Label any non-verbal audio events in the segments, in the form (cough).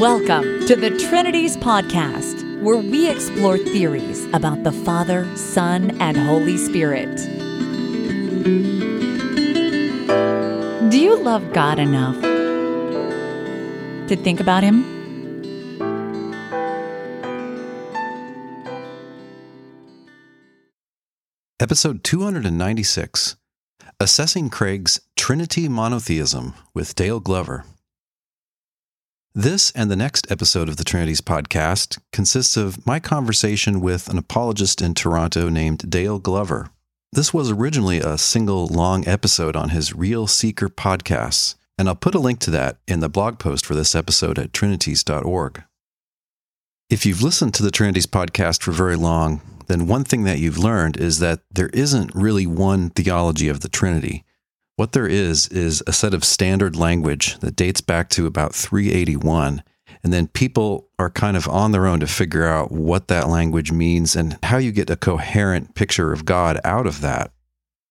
Welcome to the Trinities Podcast, where we explore theories about the Father, Son, and Holy Spirit. Do you love God enough to think about Him? Episode 296 Assessing Craig's Trinity Monotheism with Dale Glover. This and the next episode of the Trinities podcast consists of my conversation with an apologist in Toronto named Dale Glover. This was originally a single long episode on his Real Seeker podcasts, and I'll put a link to that in the blog post for this episode at trinities.org. If you've listened to the Trinities podcast for very long, then one thing that you've learned is that there isn't really one theology of the Trinity. What there is, is a set of standard language that dates back to about 381. And then people are kind of on their own to figure out what that language means and how you get a coherent picture of God out of that.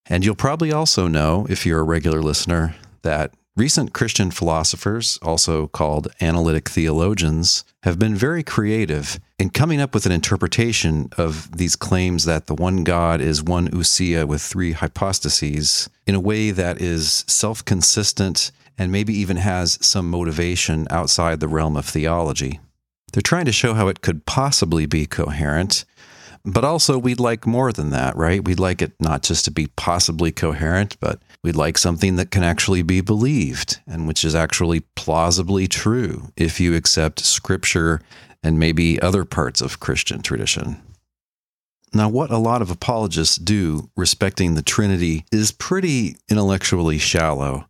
And you'll probably also know, if you're a regular listener, that recent Christian philosophers, also called analytic theologians, have been very creative in coming up with an interpretation of these claims that the one God is one ousia with three hypostases in a way that is self consistent and maybe even has some motivation outside the realm of theology. They're trying to show how it could possibly be coherent, but also we'd like more than that, right? We'd like it not just to be possibly coherent, but we'd like something that can actually be believed and which is actually plausibly true if you accept scripture and maybe other parts of Christian tradition. Now, what a lot of apologists do respecting the Trinity is pretty intellectually shallow.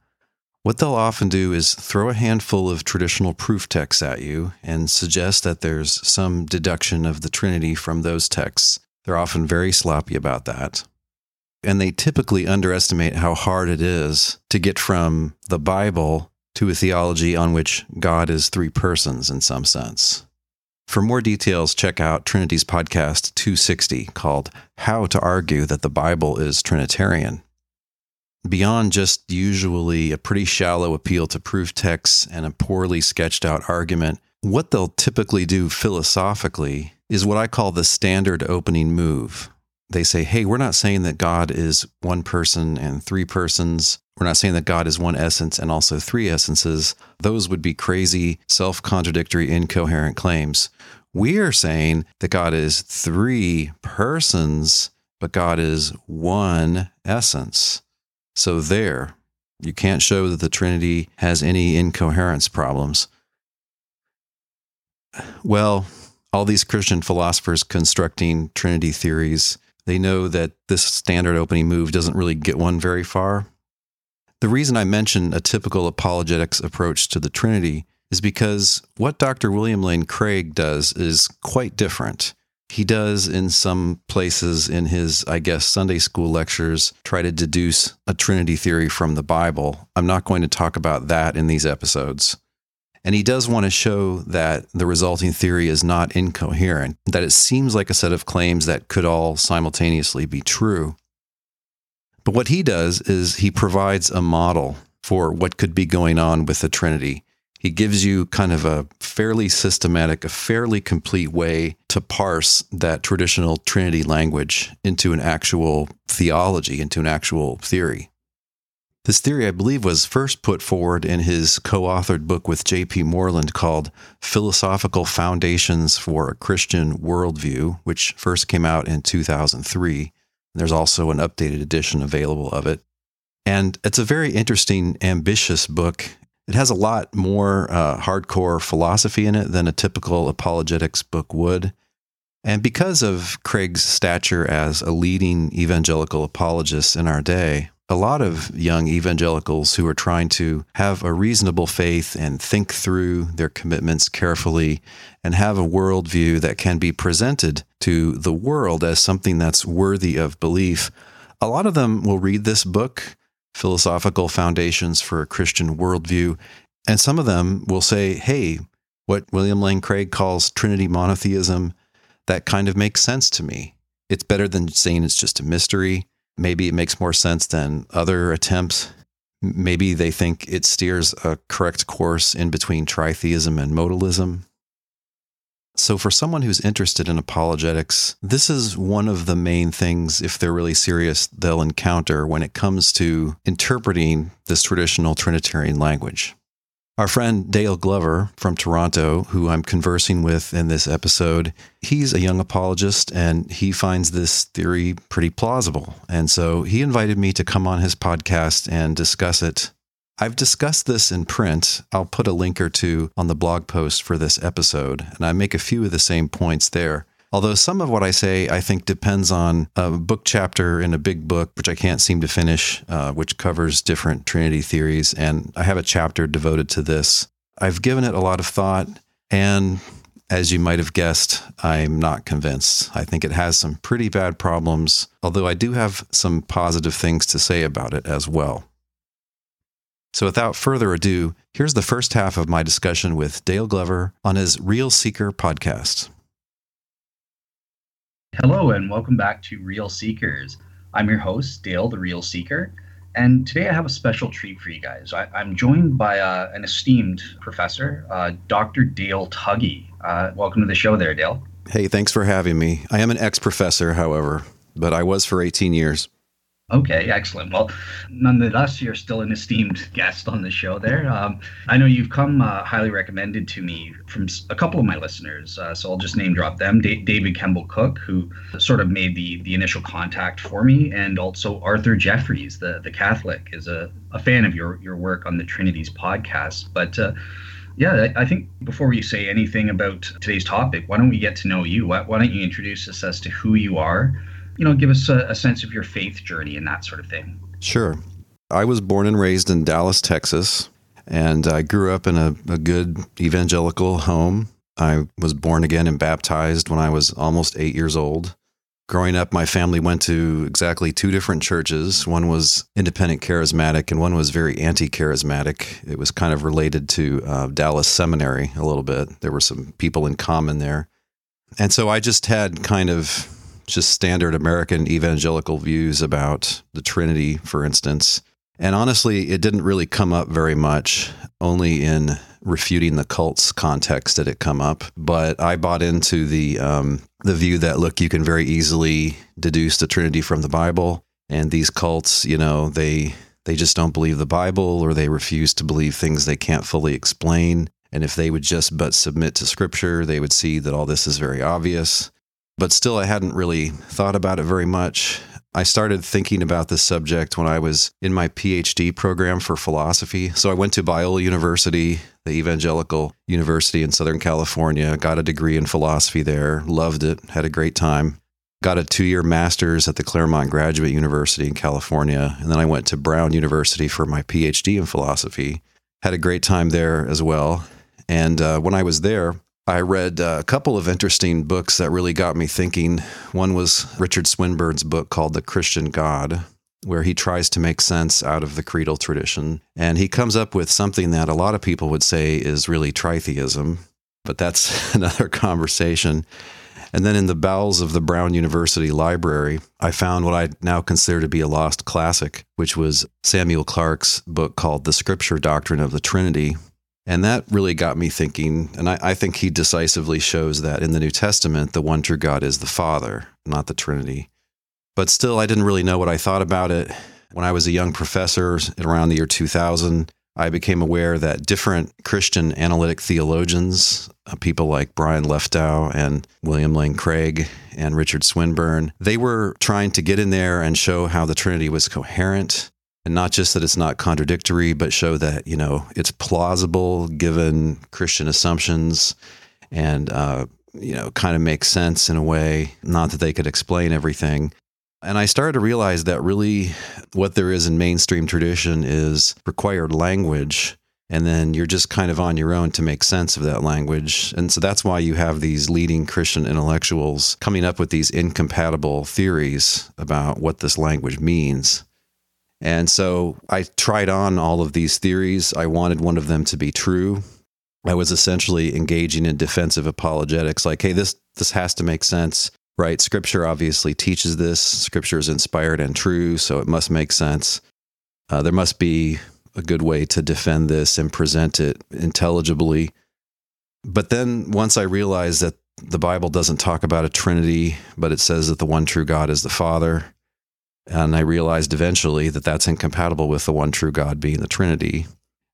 What they'll often do is throw a handful of traditional proof texts at you and suggest that there's some deduction of the Trinity from those texts. They're often very sloppy about that. And they typically underestimate how hard it is to get from the Bible to a theology on which God is three persons in some sense. For more details, check out Trinities podcast 260 called How to Argue That the Bible is Trinitarian. Beyond just usually a pretty shallow appeal to proof texts and a poorly sketched out argument, what they'll typically do philosophically is what I call the standard opening move. They say, hey, we're not saying that God is one person and three persons. We're not saying that God is one essence and also three essences. Those would be crazy, self contradictory, incoherent claims. We are saying that God is three persons, but God is one essence. So, there, you can't show that the Trinity has any incoherence problems. Well, all these Christian philosophers constructing Trinity theories, they know that this standard opening move doesn't really get one very far. The reason I mention a typical apologetics approach to the Trinity is because what Dr. William Lane Craig does is quite different. He does, in some places in his, I guess, Sunday school lectures, try to deduce a Trinity theory from the Bible. I'm not going to talk about that in these episodes. And he does want to show that the resulting theory is not incoherent, that it seems like a set of claims that could all simultaneously be true. But what he does is he provides a model for what could be going on with the Trinity. He gives you kind of a fairly systematic, a fairly complete way to parse that traditional Trinity language into an actual theology, into an actual theory. This theory, I believe, was first put forward in his co authored book with J.P. Moreland called Philosophical Foundations for a Christian Worldview, which first came out in 2003. There's also an updated edition available of it. And it's a very interesting, ambitious book. It has a lot more uh, hardcore philosophy in it than a typical apologetics book would. And because of Craig's stature as a leading evangelical apologist in our day, a lot of young evangelicals who are trying to have a reasonable faith and think through their commitments carefully and have a worldview that can be presented to the world as something that's worthy of belief. A lot of them will read this book, Philosophical Foundations for a Christian Worldview, and some of them will say, hey, what William Lane Craig calls Trinity monotheism, that kind of makes sense to me. It's better than saying it's just a mystery. Maybe it makes more sense than other attempts. Maybe they think it steers a correct course in between tritheism and modalism. So, for someone who's interested in apologetics, this is one of the main things, if they're really serious, they'll encounter when it comes to interpreting this traditional Trinitarian language. Our friend Dale Glover from Toronto, who I'm conversing with in this episode, he's a young apologist and he finds this theory pretty plausible. And so he invited me to come on his podcast and discuss it I've discussed this in print. I'll put a link or two on the blog post for this episode, and I make a few of the same points there. Although some of what I say, I think, depends on a book chapter in a big book, which I can't seem to finish, uh, which covers different Trinity theories. And I have a chapter devoted to this. I've given it a lot of thought, and as you might have guessed, I'm not convinced. I think it has some pretty bad problems, although I do have some positive things to say about it as well. So without further ado, here's the first half of my discussion with Dale Glover on his Real Seeker podcast. Hello, and welcome back to Real Seekers. I'm your host, Dale, the Real Seeker, and today I have a special treat for you guys. I, am joined by uh, an esteemed professor, uh, Dr. Dale Tuggy. Uh, welcome to the show there, Dale. Hey, thanks for having me. I am an ex professor, however, but I was for 18 years. Okay, excellent. Well, nonetheless, you're still an esteemed guest on the show there. Um, I know you've come uh, highly recommended to me from a couple of my listeners, uh, so I'll just name drop them. David Kemble Cook, who sort of made the the initial contact for me, and also Arthur Jeffries, the, the Catholic, is a, a fan of your, your work on the Trinities podcast. But uh, yeah, I think before we say anything about today's topic, why don't we get to know you? Why, why don't you introduce us as to who you are? You know, give us a, a sense of your faith journey and that sort of thing. Sure. I was born and raised in Dallas, Texas, and I grew up in a, a good evangelical home. I was born again and baptized when I was almost eight years old. Growing up, my family went to exactly two different churches. One was independent charismatic, and one was very anti charismatic. It was kind of related to uh, Dallas Seminary a little bit. There were some people in common there. And so I just had kind of just standard American evangelical views about the Trinity, for instance. And honestly, it didn't really come up very much, only in refuting the cult's context did it come up. But I bought into the um, the view that look, you can very easily deduce the Trinity from the Bible, and these cults, you know, they they just don't believe the Bible or they refuse to believe things they can't fully explain. And if they would just but submit to Scripture, they would see that all this is very obvious but still, I hadn't really thought about it very much. I started thinking about this subject when I was in my PhD program for philosophy. So I went to Biola University, the evangelical university in Southern California, got a degree in philosophy there, loved it, had a great time. Got a two year master's at the Claremont Graduate University in California. And then I went to Brown University for my PhD in philosophy. Had a great time there as well. And uh, when I was there, I read uh, a couple of interesting books that really got me thinking. One was Richard Swinburne's book called The Christian God, where he tries to make sense out of the creedal tradition. And he comes up with something that a lot of people would say is really tritheism, but that's (laughs) another conversation. And then in the bowels of the Brown University Library, I found what I now consider to be a lost classic, which was Samuel Clarke's book called The Scripture Doctrine of the Trinity, and that really got me thinking. And I, I, think he decisively shows that in the New Testament, the one true God is the Father, not the Trinity. But still, I didn't really know what I thought about it. When I was a young professor around the year 2000, I became aware that different Christian analytic theologians, uh, people like Brian Leftow and William Lane Craig and Richard Swinburne, they were trying to get in there and show how the Trinity was coherent and not just that it's not contradictory, but show that you know it's plausible given Christian assumptions, and uh, you know kind of makes sense in a way. Not that they could explain everything. And I started to realize that really what there is in mainstream tradition is required language. And then you're just kind of on your own to make sense of that language. And so that's why you have these leading Christian intellectuals coming up with these incompatible theories about what this language means. And so I tried on all of these theories. I wanted one of them to be true. I was essentially engaging in defensive apologetics like, hey, this this has to make sense, right? Scripture obviously teaches this. Scripture is inspired and true, so it must make sense. uh, there must be a good way to defend this and present it intelligibly. But then once I realized that the Bible doesn't talk about a Trinity, but it says that the one true God is the Father. And I realized eventually that that's incompatible with the one true God being the Trinity.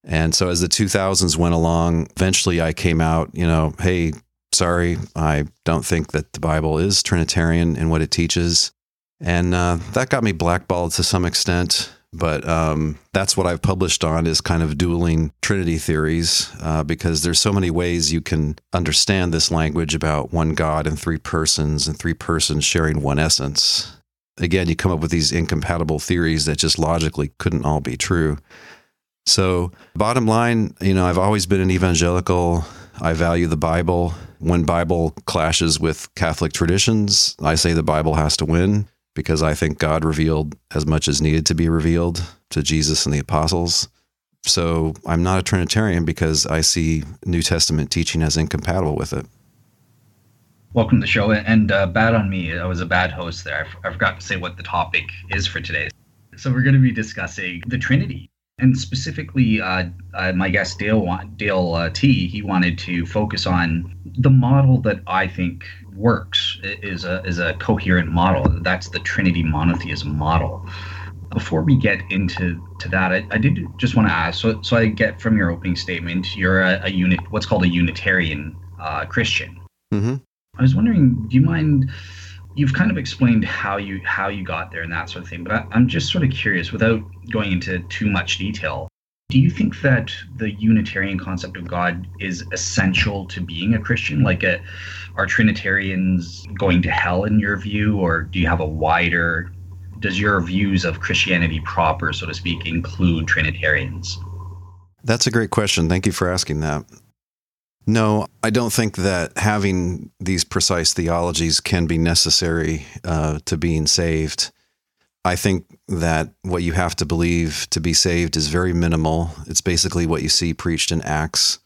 And so as the 2000s went along, eventually I came out, you know, hey, sorry, I don't think that the Bible is Trinitarian in what it teaches. And uh, that got me blackballed to some extent. But um, that's what I've published on is kind of dueling Trinity theories uh, because there's so many ways you can understand this language about one God and three persons and three persons sharing one essence. Again, you come up with these incompatible theories that just logically couldn't all be true. So, bottom line, you know, I've always been an evangelical. I value the Bible. When Bible clashes with Catholic traditions, I say the Bible has to win because I think God revealed as much as needed to be revealed to Jesus and the apostles. So I'm not a Trinitarian because I see New Testament teaching as incompatible with it. Welcome to the show. And uh, bad on me. I was a bad host there. I, f- I forgot to say what the topic is for today. So we're going to be discussing the Trinity. And specifically, uh, uh, my guest Dale Dale uh, T. He wanted to focus on the model that I think works is a is a coherent model. That's the Trinity monotheism model. Before we get into to that, I, I did just want to ask. So, so I get from your opening statement, you're a, a unit, what's called a Unitarian uh, Christian. Mm-hmm. I was wondering, do you mind? You've kind of explained how you how you got there and that sort of thing, but I, I'm just sort of curious, without going into too much detail. Do you think that the Unitarian concept of God is essential to being a Christian? Like, a, are Trinitarians going to hell in your view, or do you have a wider? Does your views of Christianity proper, so to speak, include Trinitarians? That's a great question. Thank you for asking that. No, I don't think that having these precise theologies can be necessary uh, to being saved. I think that what you have to believe to be saved is very minimal. It's basically what you see preached in Acts.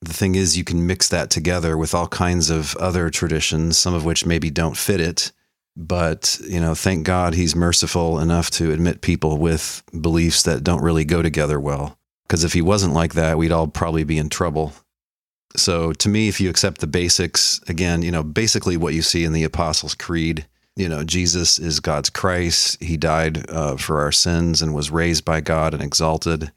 The thing is, you can mix that together with all kinds of other traditions, some of which maybe don't fit it. But, you know, thank God he's merciful enough to admit people with beliefs that don't really go together well. Because if he wasn't like that, we'd all probably be in trouble. So, to me, if you accept the basics, again, you know, basically what you see in the Apostles' Creed, you know, Jesus is God's Christ. He died uh, for our sins and was raised by God and exalted.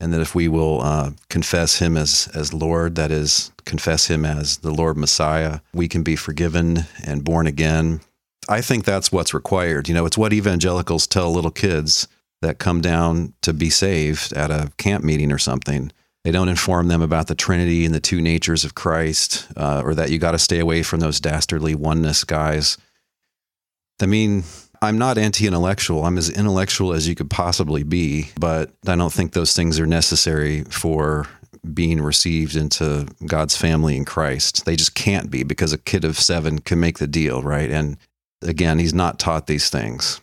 And that if we will uh, confess Him as as Lord, that is, confess Him as the Lord Messiah, we can be forgiven and born again. I think that's what's required. You know, it's what evangelicals tell little kids that come down to be saved at a camp meeting or something. They don't inform them about the Trinity and the two natures of Christ, uh, or that you got to stay away from those dastardly oneness guys I mean, I'm not anti intellectual. I'm as intellectual as you could possibly be, but I don't think those things are necessary for being received into God's family in Christ. They just can't be because a kid of seven can make the deal, right? And again, he's not taught these things.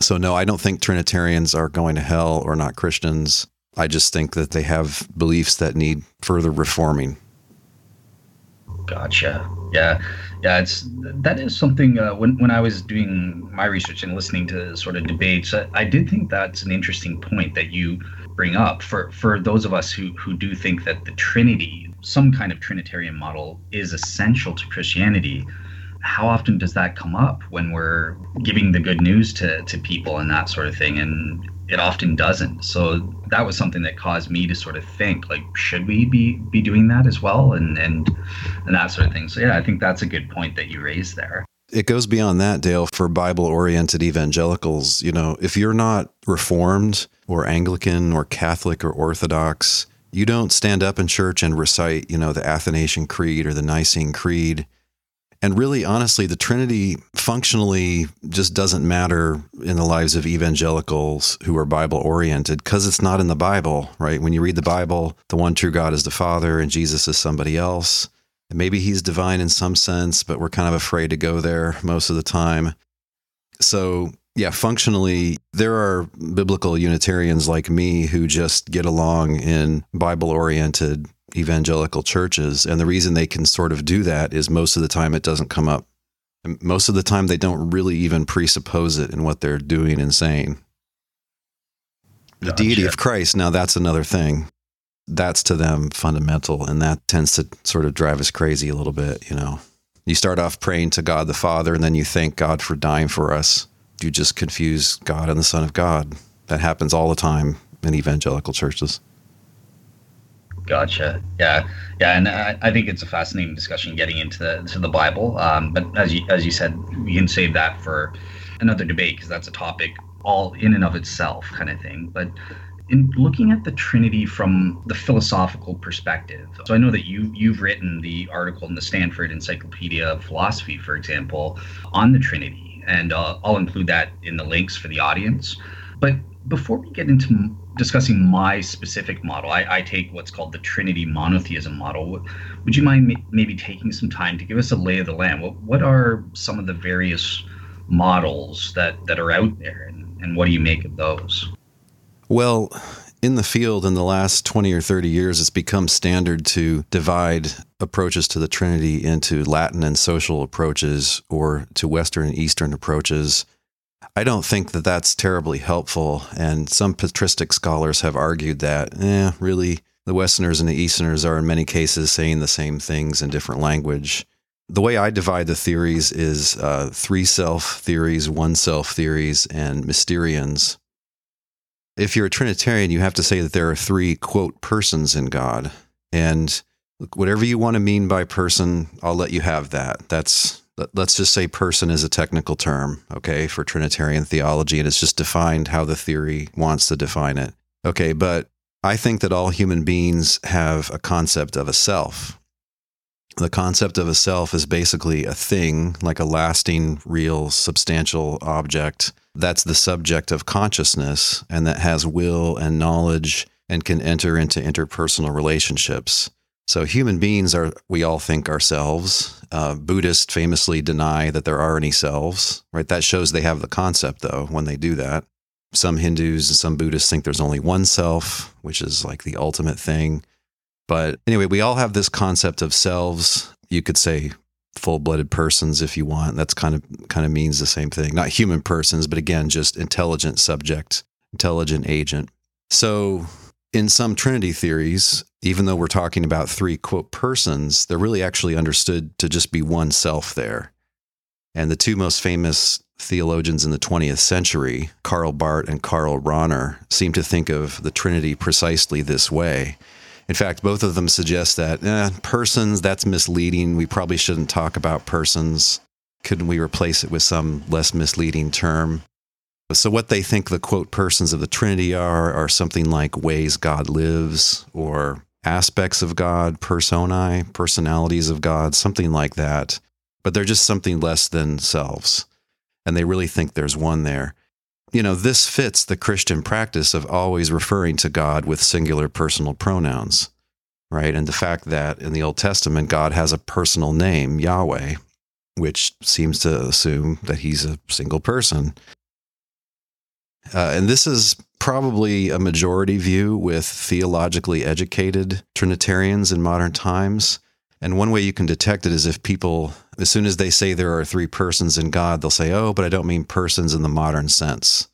So, no, I don't think Trinitarians are going to hell or not Christians. I just think that they have beliefs that need further reforming. Gotcha. Yeah yeah, it's that is something. Uh, when when I was doing my research and listening to sort of debates, I, I did think that's an interesting point that you bring up for for those of us who who do think that the Trinity, some kind of Trinitarian model, is essential to Christianity. How often does that come up when we're giving the good news to to people and that sort of thing? And it often doesn't. So that was something that caused me to sort of think like, should we be be doing that as well, and and and that sort of thing. So yeah, I think that's a good point that you raised there. It goes beyond that, Dale. For Bible oriented evangelicals, you know, if you're not Reformed or Anglican or Catholic or Orthodox, you don't stand up in church and recite, you know, the Athanasian Creed or the Nicene Creed and really, honestly, the Trinity functionally just doesn't matter in the lives of evangelicals who are Bible oriented because it's not in the Bible, right? When you read the Bible, the one true God is the Father and Jesus is somebody else. And maybe he's divine in some sense, but we're kind of afraid to go there most of the time. So, yeah, functionally, there are biblical Unitarians like me who just get along in Bible oriented evangelical churches. And the reason they can sort of do that is most of the time it doesn't come up. And most of the time they don't really even presuppose it in what they're doing and saying. The deity of Christ, now that's another thing. That's to them fundamental, and that tends to sort of drive us crazy a little bit, you know. You start off praying to God the Father, and then you thank God for dying for us. You just confuse God and the Son of God. That happens all the time in evangelical churches. Gotcha. Yeah, yeah, and I, I, think it's a fascinating discussion getting into the to the Bible. Um, but as you as you said, we can save that for another debate because that's a topic all in and of itself, kind of thing. But in looking at the Trinity from the philosophical perspective, so I know that you you've written the article in the Stanford Encyclopedia of Philosophy, for example, on the Trinity, and uh, I'll include that in the links for the audience. But before we get into discussing my specific model, I, I, take what's called the Trinity monotheism model. Would you mind maybe taking some time to give us a lay of the land? What, what are some of the various models that, that are out there, and, and what do you make of those? Well, in the field in the last 20 or 30 years, it's become standard to divide approaches to the Trinity into Latin and social approaches or to Western and Eastern approaches. I don't think that that's terribly helpful. And some patristic scholars have argued that, eh, really, the Westerners and the Easterners are in many cases saying the same things in different language. The way I divide the theories is uh, three self theories, one self theories, and Mysterians. If you're a Trinitarian, you have to say that there are three, quote, persons in God. And whatever you want to mean by person, I'll let you have that. That's let's just say person is a technical term, okay, for Trinitarian theology, and it's just defined how the theory wants to define it. Okay, but I think that all human beings have a concept of a self. The concept of a self is basically a thing, like a lasting, real, substantial object that's the subject of consciousness and that has will and knowledge and can enter into interpersonal relationships. So human beings are, we all think ourselves. Uh, Buddhists famously deny that there are any selves, right? That shows they have the concept, though, when they do that. Some Hindus and some Buddhists think there's only one self, which is like the ultimate thing. But anyway, we all have this concept of selves. You could say full-blooded persons if you want. That's kind of kind of means the same thing. Not human persons, but again, just intelligent subject, intelligent agent. So in some Trinity theories, even though we're talking about three quote persons, they're really actually understood to just be one self there. And the two most famous theologians in the 20th century, Karl Barth and Karl Rahner, seem to think of the Trinity precisely this way. In fact, both of them suggest that eh, persons, that's misleading. We probably shouldn't talk about persons. Couldn't we replace it with some less misleading term? So, what they think the quote persons of the Trinity are are something like ways God lives, or aspects of God, personae, personalities of God, something like that. But they're just something less than selves. And they really think there's one there. You know, this fits the Christian practice of always referring to God with singular personal pronouns, right? And the fact that in the Old Testament, God has a personal name, Yahweh, which seems to assume that he's a single person. Uh, and this is probably a majority view with theologically educated Trinitarians in modern times. And one way you can detect it is if people, as soon as they say there are three persons in God, they'll say, oh, but I don't mean persons in the modern sense.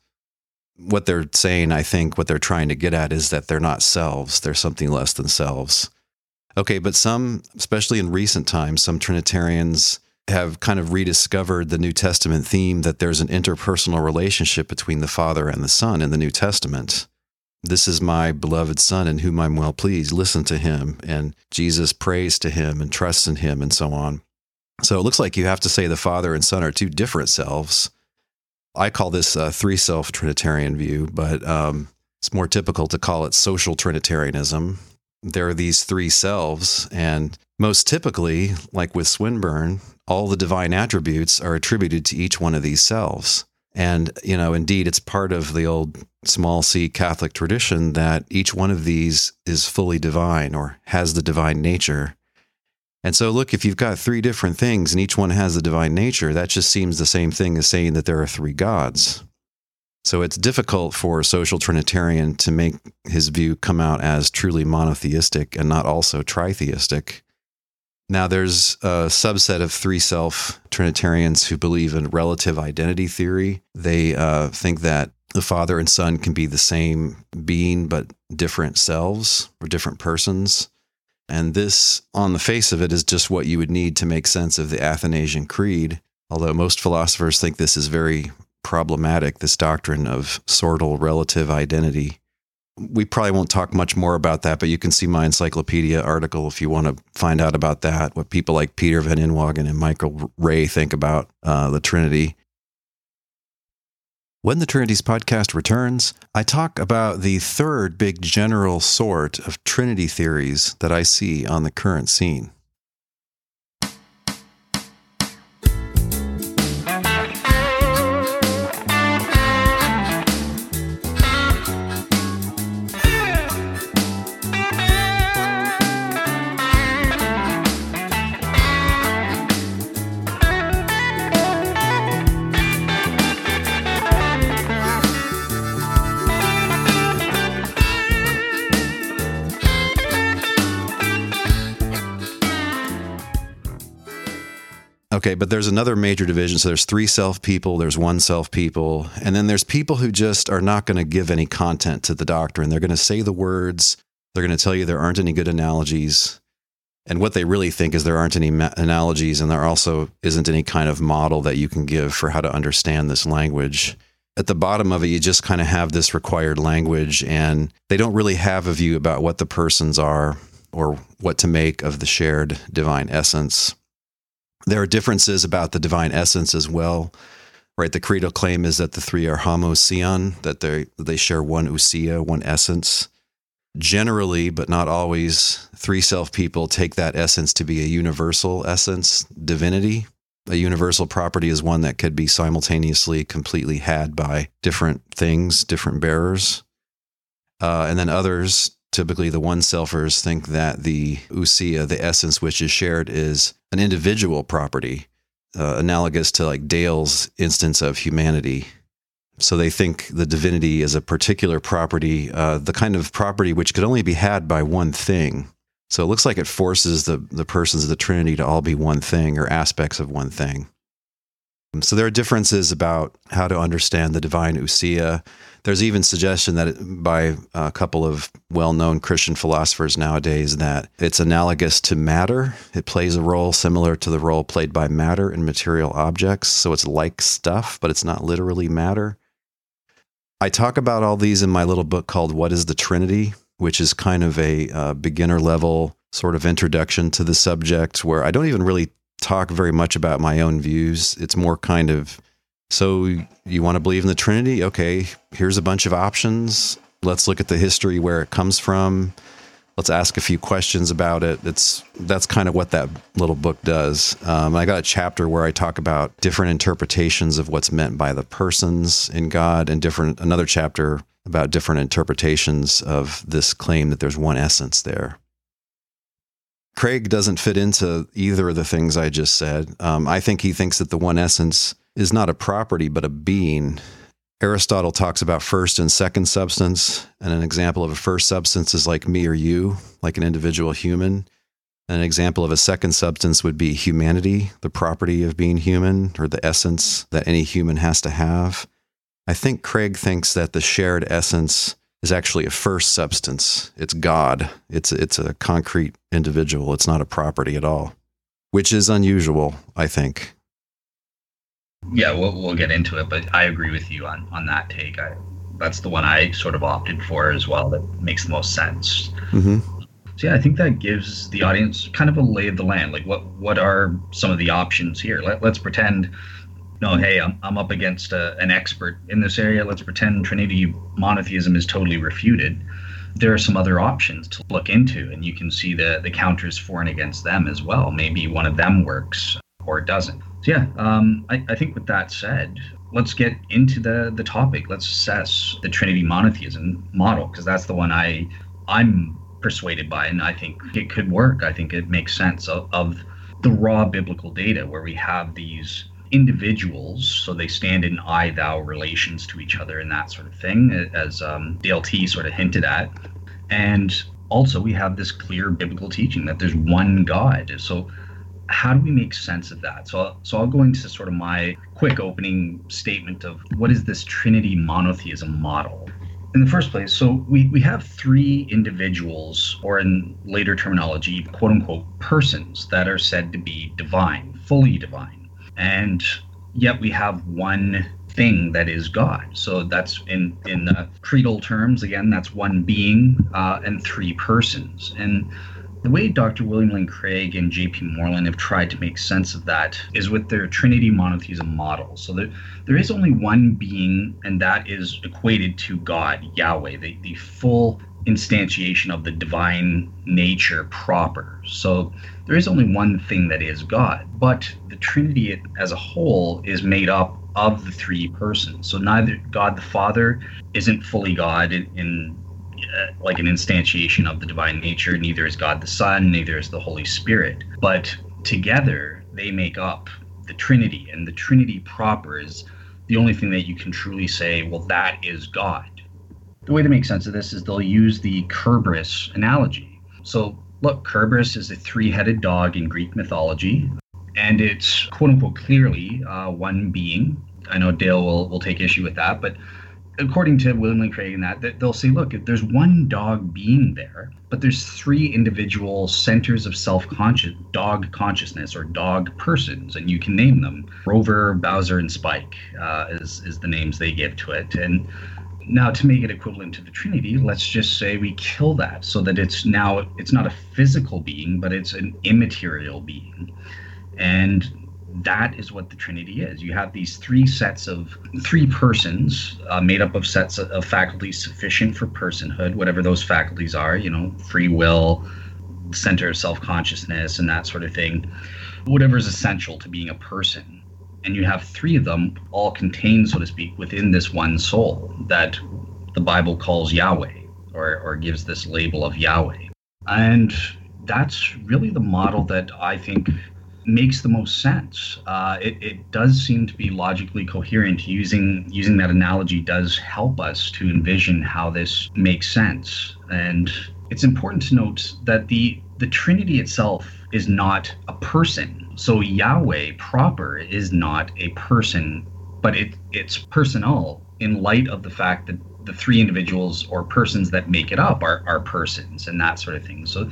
What they're saying, I think, what they're trying to get at is that they're not selves, they're something less than selves. Okay, but some, especially in recent times, some Trinitarians have kind of rediscovered the New Testament theme that there's an interpersonal relationship between the Father and the Son in the New Testament. This is my beloved Son in whom I'm well pleased. Listen to him. And Jesus prays to him and trusts in him and so on. So it looks like you have to say the Father and Son are two different selves. I call this a three self Trinitarian view, but um, it's more typical to call it social Trinitarianism. There are these three selves, and most typically, like with Swinburne, all the divine attributes are attributed to each one of these selves. And, you know, indeed, it's part of the old small c Catholic tradition that each one of these is fully divine or has the divine nature. And so, look, if you've got three different things and each one has the divine nature, that just seems the same thing as saying that there are three gods. So it's difficult for a social Trinitarian to make his view come out as truly monotheistic and not also tritheistic. Now, there's a subset of three self Trinitarians who believe in relative identity theory. They uh, think that the Father and Son can be the same being, but different selves or different persons. And this, on the face of it, is just what you would need to make sense of the Athanasian Creed. Although most philosophers think this is very problematic, this doctrine of sortal relative identity. We probably won't talk much more about that, but you can see my encyclopedia article if you want to find out about that, what people like Peter Van Inwagen and Michael Rea think about uh, the Trinity. When the Trinities podcast returns, I talk about the third big general sort of Trinity theories that I see on the current scene. Okay, but there's another major division. So there's three self people, there's one self people, and then there's people who just are not going to give any content to the doctrine. They're going to say the words, they're going to tell you there aren't any good analogies. And what they really think is there aren't any ma- analogies, and there also isn't any kind of model that you can give for how to understand this language. At the bottom of it, you just kind of have this required language, and they don't really have a view about what the persons are or what to make of the shared divine essence. There are differences about the divine essence as well. Right, the creedal claim is that the three are homoousion, that they they share one ousia, one essence. Generally, but not always, three self people take that essence to be a universal essence, divinity. A universal property is one that could be simultaneously completely had by different things, different bearers. Uh, and then others Typically, the one selfers think that the ousia, the essence which is shared, is an individual property, uh, analogous to like Dale's instance of humanity. So they think the divinity is a particular property, uh, the kind of property which could only be had by one thing. So it looks like it forces the, the persons of the Trinity to all be one thing or aspects of one thing. So there are differences about how to understand the divine ousia there's even suggestion that by a couple of well-known Christian philosophers nowadays that it's analogous to matter. It plays a role similar to the role played by matter in material objects. So it's like stuff, but it's not literally matter. I talk about all these in my little book called What is the Trinity, which is kind of a uh, beginner level sort of introduction to the subject where I don't even really talk very much about my own views. It's more kind of so you want to believe in the Trinity? Okay, here's a bunch of options. Let's look at the history where it comes from. Let's ask a few questions about it. It's that's kind of what that little book does. Um, I got a chapter where I talk about different interpretations of what's meant by the persons in God, and different another chapter about different interpretations of this claim that there's one essence there. Craig doesn't fit into either of the things I just said. Um, I think he thinks that the one essence is not a property, but a being. Aristotle talks about first and second substance, and an example of a first substance is like me or you, like an individual human. An example of a second substance would be humanity, the property of being human, or the essence that any human has to have. I think Craig thinks that the shared essence is actually a first substance. It's God. It's it's a concrete individual. It's not a property at all, which is unusual, I think yeah, we'll, we'll get into it, but I agree with you on on that take. I, that's the one I sort of opted for as well. That makes the most sense. Mm-hmm. So yeah, I think that gives the audience kind of a lay of the land. Like, what what are some of the options here? Let, let's pretend. No, hey, I'm, I'm up against a, an expert in this area. Let's pretend Trinity monotheism is totally refuted. There are some other options to look into, and you can see the the counters for and against them as well. Maybe one of them works or it doesn't. So yeah, um, I, I think with that said, let's get into the the topic. Let's assess the Trinity monotheism model because that's the one I I'm persuaded by, and I think it could work. I think it makes sense of, of the raw biblical data where we have these individuals, so they stand in I thou relations to each other and that sort of thing, as um, Dale T sort of hinted at. And also, we have this clear biblical teaching that there's one God. So how do we make sense of that? So, so I'll go into sort of my quick opening statement of what is this Trinity monotheism model? In the first place, so we, we have three individuals, or in later terminology, quote unquote, persons that are said to be divine, fully divine. And yet we have one thing that is God. So that's in in the creedal terms. Again, that's one being uh, and three persons. And the way Dr. William Lane Craig and J.P. Moreland have tried to make sense of that is with their Trinity monotheism model. So there, there is only one being, and that is equated to God, Yahweh, the, the full instantiation of the divine nature proper. So there is only one thing that is God, but the Trinity as a whole is made up of the three persons. So neither God the Father isn't fully God in, in like an instantiation of the divine nature. Neither is God the Son, neither is the Holy Spirit. But together they make up the Trinity, and the Trinity proper is the only thing that you can truly say, well, that is God. The way to make sense of this is they'll use the Kerberos analogy. So, look, Kerberos is a three headed dog in Greek mythology, and it's quote unquote clearly uh, one being. I know Dale will, will take issue with that, but according to Lane Craig and that, they'll say, look, if there's one dog being there, but there's three individual centers of self-conscious dog consciousness or dog persons, and you can name them. Rover, Bowser, and Spike uh, is is the names they give to it, and now to make it equivalent to the trinity let's just say we kill that so that it's now it's not a physical being but it's an immaterial being and that is what the Trinity is. You have these three sets of three persons uh, made up of sets of, of faculties sufficient for personhood, whatever those faculties are, you know, free will, center of self consciousness, and that sort of thing, whatever is essential to being a person. And you have three of them all contained, so to speak, within this one soul that the Bible calls Yahweh or, or gives this label of Yahweh. And that's really the model that I think makes the most sense. Uh, it, it does seem to be logically coherent. Using using that analogy does help us to envision how this makes sense. And it's important to note that the the Trinity itself is not a person. So Yahweh proper is not a person, but it it's personal in light of the fact that the three individuals or persons that make it up are, are persons and that sort of thing. So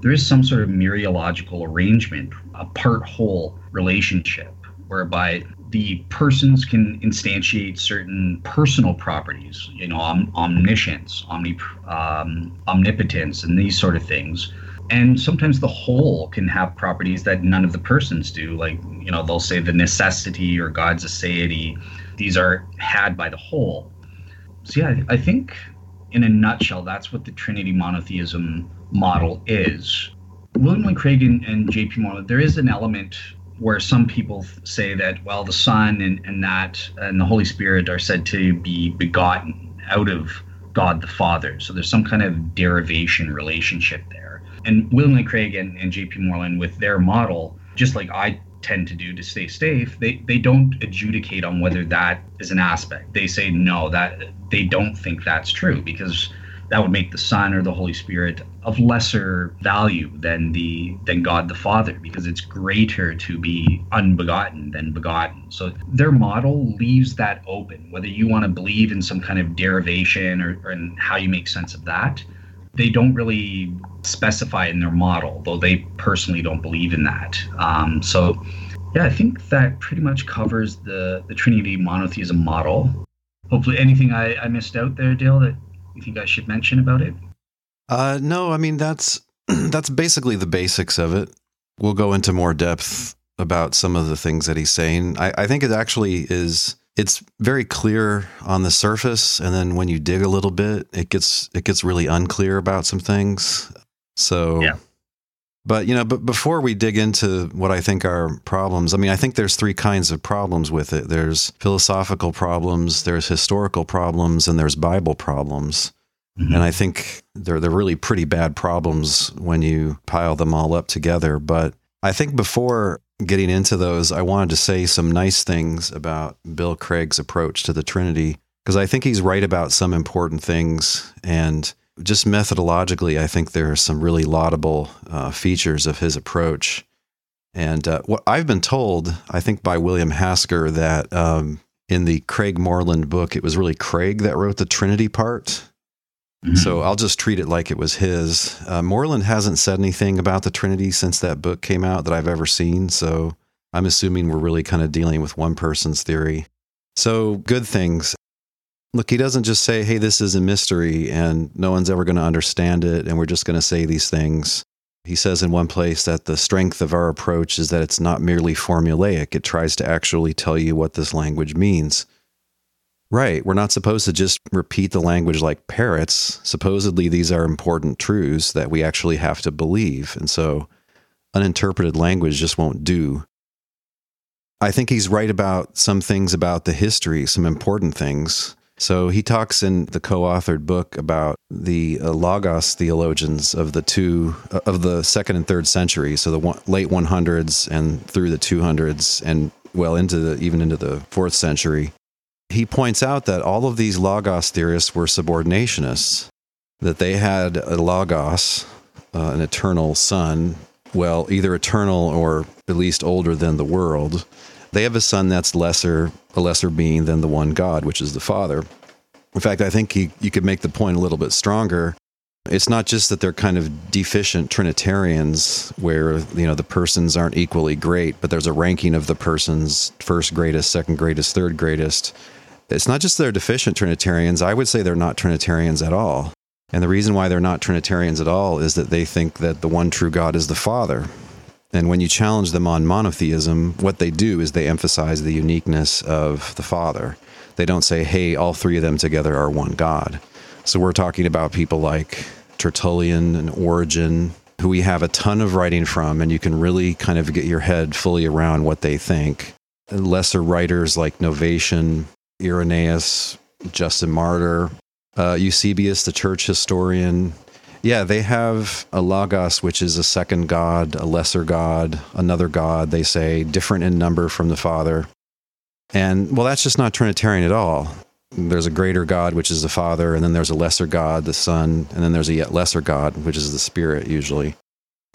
there is some sort of mereological arrangement, a part whole relationship, whereby the persons can instantiate certain personal properties, you know, om- omniscience, um, omnipotence, and these sort of things. And sometimes the whole can have properties that none of the persons do. Like, you know, they'll say the necessity or God's aseity. These are had by the whole. So, yeah, I think in a nutshell, that's what the Trinity monotheism model is. William Lane Craig and, and J.P. Moreland, there is an element where some people say that, well, the Son and, and that and the Holy Spirit are said to be begotten out of God the Father. So there's some kind of derivation relationship there. And William Lane Craig and, and J.P. Moreland, with their model, just like I tend to do to stay safe, they, they don't adjudicate on whether that is an aspect. They say no, that they don't think that's true because that would make the Son or the Holy Spirit of lesser value than the than God the Father because it's greater to be unbegotten than begotten. So their model leaves that open. Whether you want to believe in some kind of derivation or, or in how you make sense of that, they don't really specify in their model, though they personally don't believe in that. Um, so, yeah, I think that pretty much covers the the Trinity monotheism model. Hopefully, anything I, I missed out there, Dale, that you think I should mention about it? Uh, no, I mean that's (clears throat) that's basically the basics of it. We'll go into more depth about some of the things that he's saying. I, I think it actually is it's very clear on the surface and then when you dig a little bit it gets it gets really unclear about some things so yeah but you know but before we dig into what i think are problems i mean i think there's three kinds of problems with it there's philosophical problems there's historical problems and there's bible problems mm-hmm. and i think they're they're really pretty bad problems when you pile them all up together but i think before getting into those, I wanted to say some nice things about Bill Craig's approach to the Trinity because I think he's right about some important things. And just methodologically, I think there are some really laudable uh, features of his approach. And uh, what I've been told, I think by William Hasker, that um, in the Craig Moreland book, it was really Craig that wrote the Trinity part. Mm-hmm. So I'll just treat it like it was his. Uh, Moreland hasn't said anything about the Trinity since that book came out that I've ever seen. So I'm assuming we're really kind of dealing with one person's theory. So good things. Look, he doesn't just say, hey, this is a mystery and no one's ever going to understand it and we're just going to say these things. He says in one place that the strength of our approach is that it's not merely formulaic, it tries to actually tell you what this language means. Right, we're not supposed to just repeat the language like parrots. Supposedly, these are important truths that we actually have to believe. And so, uninterpreted language just won't do. I think he's right about some things about the history, some important things. So he talks in the co-authored book about the uh, Logos theologians of the two uh, of the second and third century, so the one, late 100s and through the 200s, and well into the even into the fourth century. He points out that all of these Logos theorists were subordinationists, that they had a Logos, uh, an eternal Son, well, either eternal or at least older than the world, they have a son that's lesser, a lesser being than the one God, which is the Father. In fact, I think you, could make the point a little bit stronger. It's not just that they're kind of deficient Trinitarians where, you know, the persons aren't equally great, but there's a ranking of the persons first greatest, second greatest, third greatest. It's not just they're deficient Trinitarians. I would say they're not Trinitarians at all. And the reason why they're not Trinitarians at all is that they think that the one true God is the Father. And when you challenge them on monotheism, what they do is they emphasize the uniqueness of the Father. They don't say, hey, all three of them together are one God. So we're talking about people like Tertullian and Origen, who we have a ton of writing from, and you can really kind of get your head fully around what they think. Lesser writers like Novatian, Irenaeus, Justin Martyr, uh, Eusebius, the church historian, yeah, they have a Logos, which is a second God, a lesser God, another God, they say, different in number from the Father. And well, that's just not Trinitarian at all. There's a greater God, which is the Father, and then there's a lesser God, the Son, and then there's a yet lesser God, which is the Spirit, usually.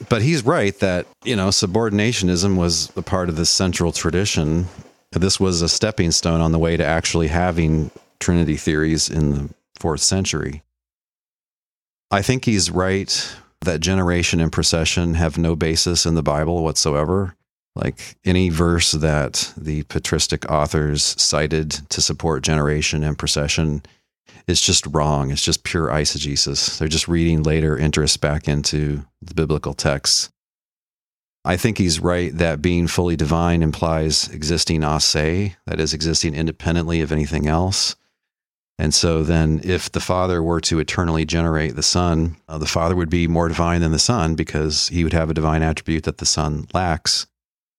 But he's right that, you know, subordinationism was a part of this central tradition. This was a stepping stone on the way to actually having Trinity theories in the fourth century. I think he's right that generation and procession have no basis in the Bible whatsoever. Like any verse that the patristic authors cited to support generation and procession is just wrong. It's just pure eisegesis. They're just reading later interests back into the biblical texts. I think he's right that being fully divine implies existing a se, that is, existing independently of anything else. And so then, if the Father were to eternally generate the Son, uh, the Father would be more divine than the Son because he would have a divine attribute that the Son lacks.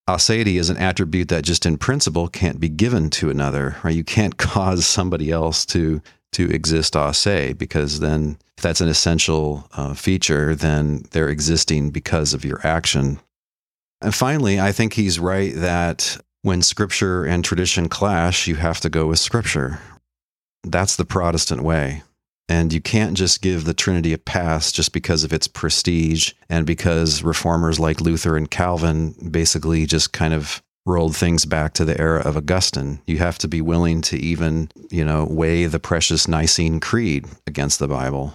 Aseity is an attribute that just in principle can't be given to another, right? You can't (laughs) cause somebody else to to exist a se because then if that's an essential uh, feature, then they're existing because of your action. And finally, I think he's right that when scripture and tradition clash, you have to go with scripture, that's the Protestant way. And you can't just give the Trinity a pass just because of its prestige and because reformers like Luther and Calvin basically just kind of rolled things back to the era of Augustine. You have to be willing to even, you know, weigh the precious Nicene Creed against the Bible.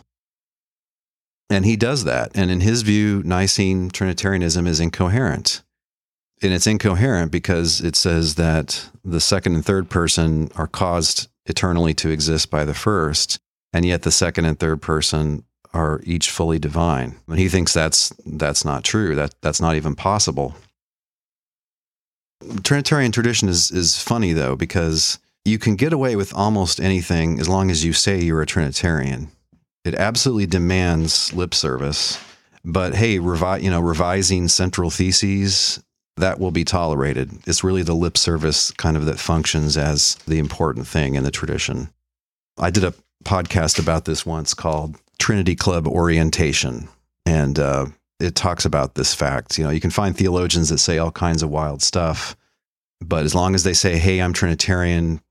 And he does that. And in his view, Nicene Trinitarianism is incoherent. And it's incoherent because it says that the second and third person are caused eternally to exist by the first, and yet the second and third person are each fully divine. And he thinks that's that's not true. That that's not even possible. Trinitarian tradition is is funny though because you can get away with almost anything as long as you say you're a Trinitarian. It absolutely demands lip service. But hey, revi- you know, revising central theses that will be tolerated. It's really the lip service kind of that functions as the important thing in the tradition. I did a podcast about this once called Trinity Club Orientation. And uh, it talks about this fact. You know, you can find theologians that say all kinds of wild stuff, but as long as they say, hey, I'm Trinitarian,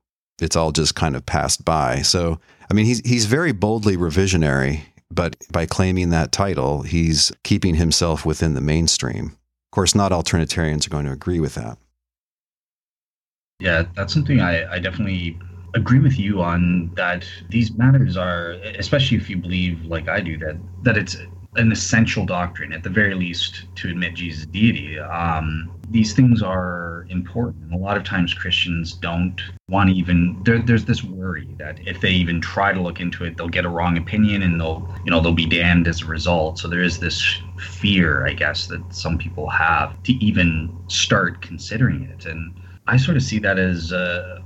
it's all just kind of passed by. So, I mean, he's, he's very boldly revisionary, but by claiming that title, he's keeping himself within the mainstream course, not all Trinitarians are going to agree with that. Yeah, that's something I, I definitely agree with you on that these matters are especially if you believe like I do that that it's an essential doctrine at the very least to admit Jesus' deity. Um, these things are important. A lot of times Christians don't want to even there, there's this worry that if they even try to look into it, they'll get a wrong opinion and they'll you know they'll be damned as a result. So there is this fear, I guess, that some people have to even start considering it. And I sort of see that as a,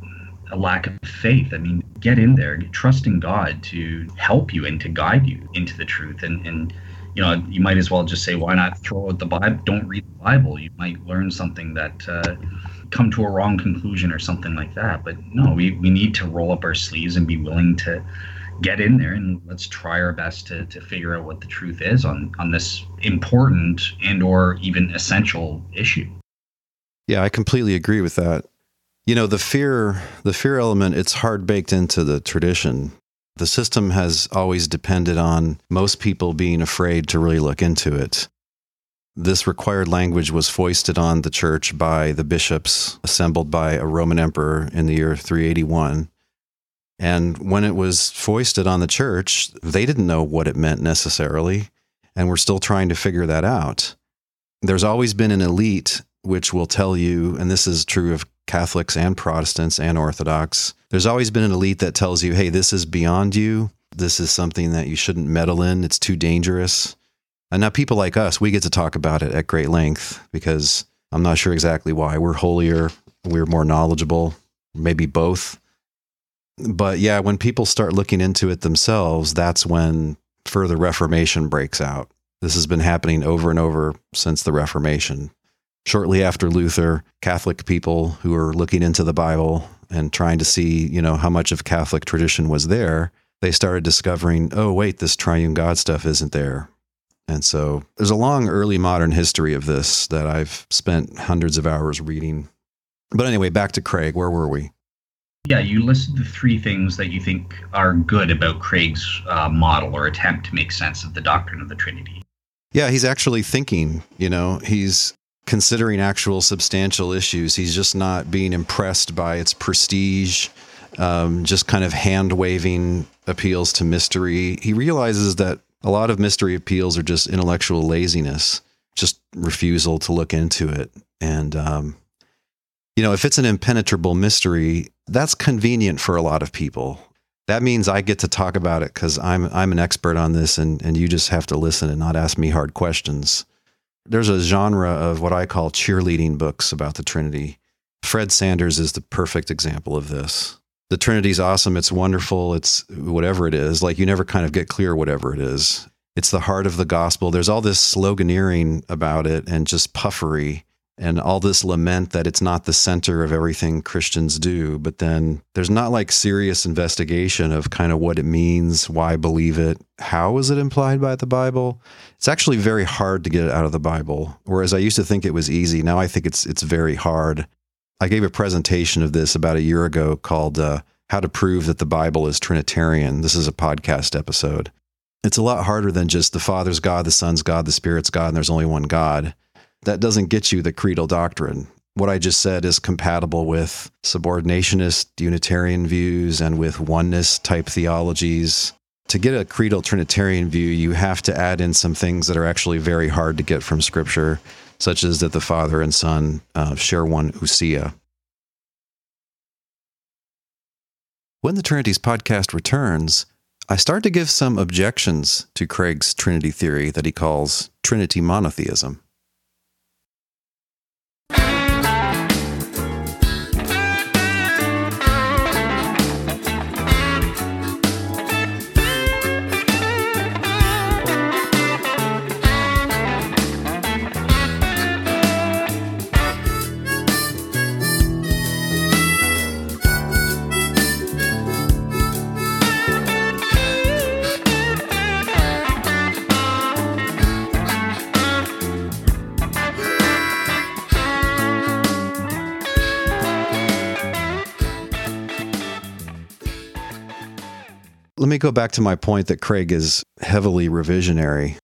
a lack of faith. I mean, get in there, trust in God to help you and to guide you into the truth and and you know, you might as well just say, why not throw out the Bible? Don't read the Bible. You might learn something that uh, come to a wrong conclusion or something like that. But no, we, we need to roll up our sleeves and be willing to get in there and let's try our best to, to figure out what the truth is on, on this important and or even essential issue. Yeah, I completely agree with that. You know, the fear the fear element, it's hard baked into the tradition the system has always depended on most people being afraid to really look into it. This required language was foisted on the church by the bishops assembled by a Roman emperor in the year 381. And when it was foisted on the church, they didn't know what it meant necessarily, and we're still trying to figure that out. There's always been an elite which will tell you, and this is true of Catholics and Protestants and Orthodox. There's always been an elite that tells you, hey, this is beyond you. This is something that you shouldn't meddle in. It's too dangerous. And now people like us, we get to talk about it at great length because I'm not sure exactly why. We're holier, we're more knowledgeable, maybe both. But yeah, when people start looking into it themselves, that's when further reformation breaks out. This has been happening over and over since the Reformation shortly after Luther, Catholic people who were looking into the Bible and trying to see, you know, how much of Catholic tradition was there, they started discovering, oh, wait, this triune God stuff isn't there. And so there's a long early modern history of this that I've spent hundreds of hours reading. But anyway, back to Craig. Where were we? Yeah, you listed the three things that you think are good about Craig's uh, model or attempt to make sense of the doctrine of the Trinity. Yeah, he's actually thinking, you know, he's considering actual substantial issues. He's just not being impressed by its prestige, um, just kind of hand waving appeals to mystery. He realizes that a lot of mystery appeals are just intellectual laziness, just refusal to look into it. And, um, you know, if it's an impenetrable mystery, that's convenient for a lot of people. That means I get to talk about it because I'm I'm an expert on this, and and you just have to listen and not ask me hard questions there's a genre of what I call cheerleading books about the Trinity. Fred Sanders is the perfect example of this. The Trinity's awesome. It's wonderful. It's whatever it is. Like you never kind of get clear whatever it is. It's the heart of the gospel. There's all this sloganeering about it and just puffery and all this lament that it's not the center of everything Christians do. But then there's not like serious investigation of kind of what it means, why believe it, how is it implied by the Bible. It's actually very hard to get it out of the Bible. Whereas I used to think it was easy. Now I think it's it's very hard. I gave a presentation of this about a year ago called uh, "How to Prove That the Bible is Trinitarian." This is a podcast episode. It's a lot harder than just the Father's God, the Son's God, the Spirit's God, and there's only one God that doesn't get you the creedal doctrine. What I just said is compatible with subordinationist Unitarian views and with oneness type theologies. To get a creedal Trinitarian view, you have to add in some things that are actually very hard to get from Scripture, such as that the Father and Son uh, share one ousia. When the Trinities podcast returns, I start to give some objections to Craig's Trinity theory that he calls Trinity monotheism. Let me go back to my point that Craig is heavily revisionary.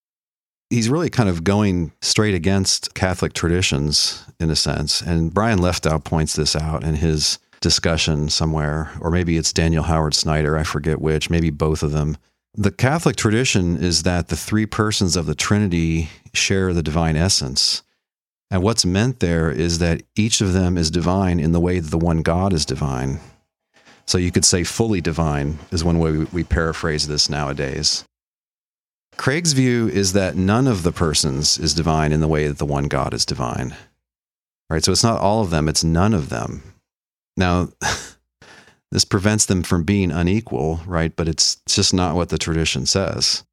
he's really kind of going straight against Catholic traditions in a sense. And Brian Leftow points this out in his discussion somewhere, or maybe it's Daniel Howard Snyder, I forget which, maybe both of them. The Catholic tradition is that the three persons of the Trinity share the divine essence. And what's meant there is that each of them is divine in the way that the one God is divine. So you could say fully divine is one way we paraphrase this nowadays. Craig's view is that none of the persons is divine in the way that the one God is divine. Right? So it's not all of them, it's none of them. Now, (laughs) this prevents them from being unequal, right? But it's just not what the tradition says.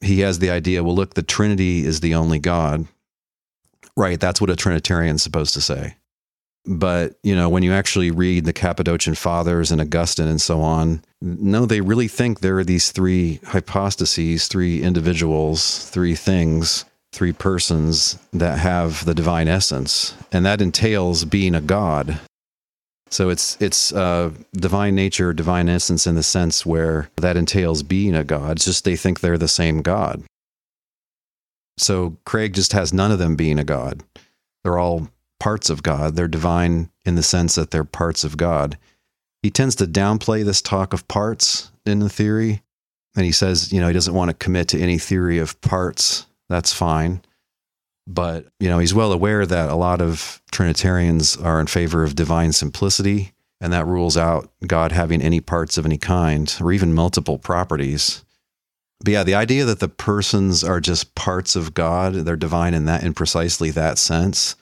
He has the idea, well, look, the Trinity is the only God. Right, that's what a Trinitarian's supposed to say. But, you know, when you actually read the Cappadocian Fathers and Augustine and so on, no, they really think there are these three hypostases, three individuals, three things, three persons that have the divine essence. And that entails being a God. So it's it's uh, divine nature, divine essence in the sense where that entails being a God. It's just they think they're the same God. So Craig just has none of them being a God. They're all parts of God. They're divine in the sense that they're parts of God. He tends to downplay this talk of parts in the theory. And he says, you know, he doesn't want to commit to any theory of parts. That's fine. But, you know, he's well aware that a lot of Trinitarians are in favor of divine simplicity, and that rules out God having any parts of any kind or even multiple properties. But yeah, the idea that the persons are just parts of God, they're divine in that in precisely that sense,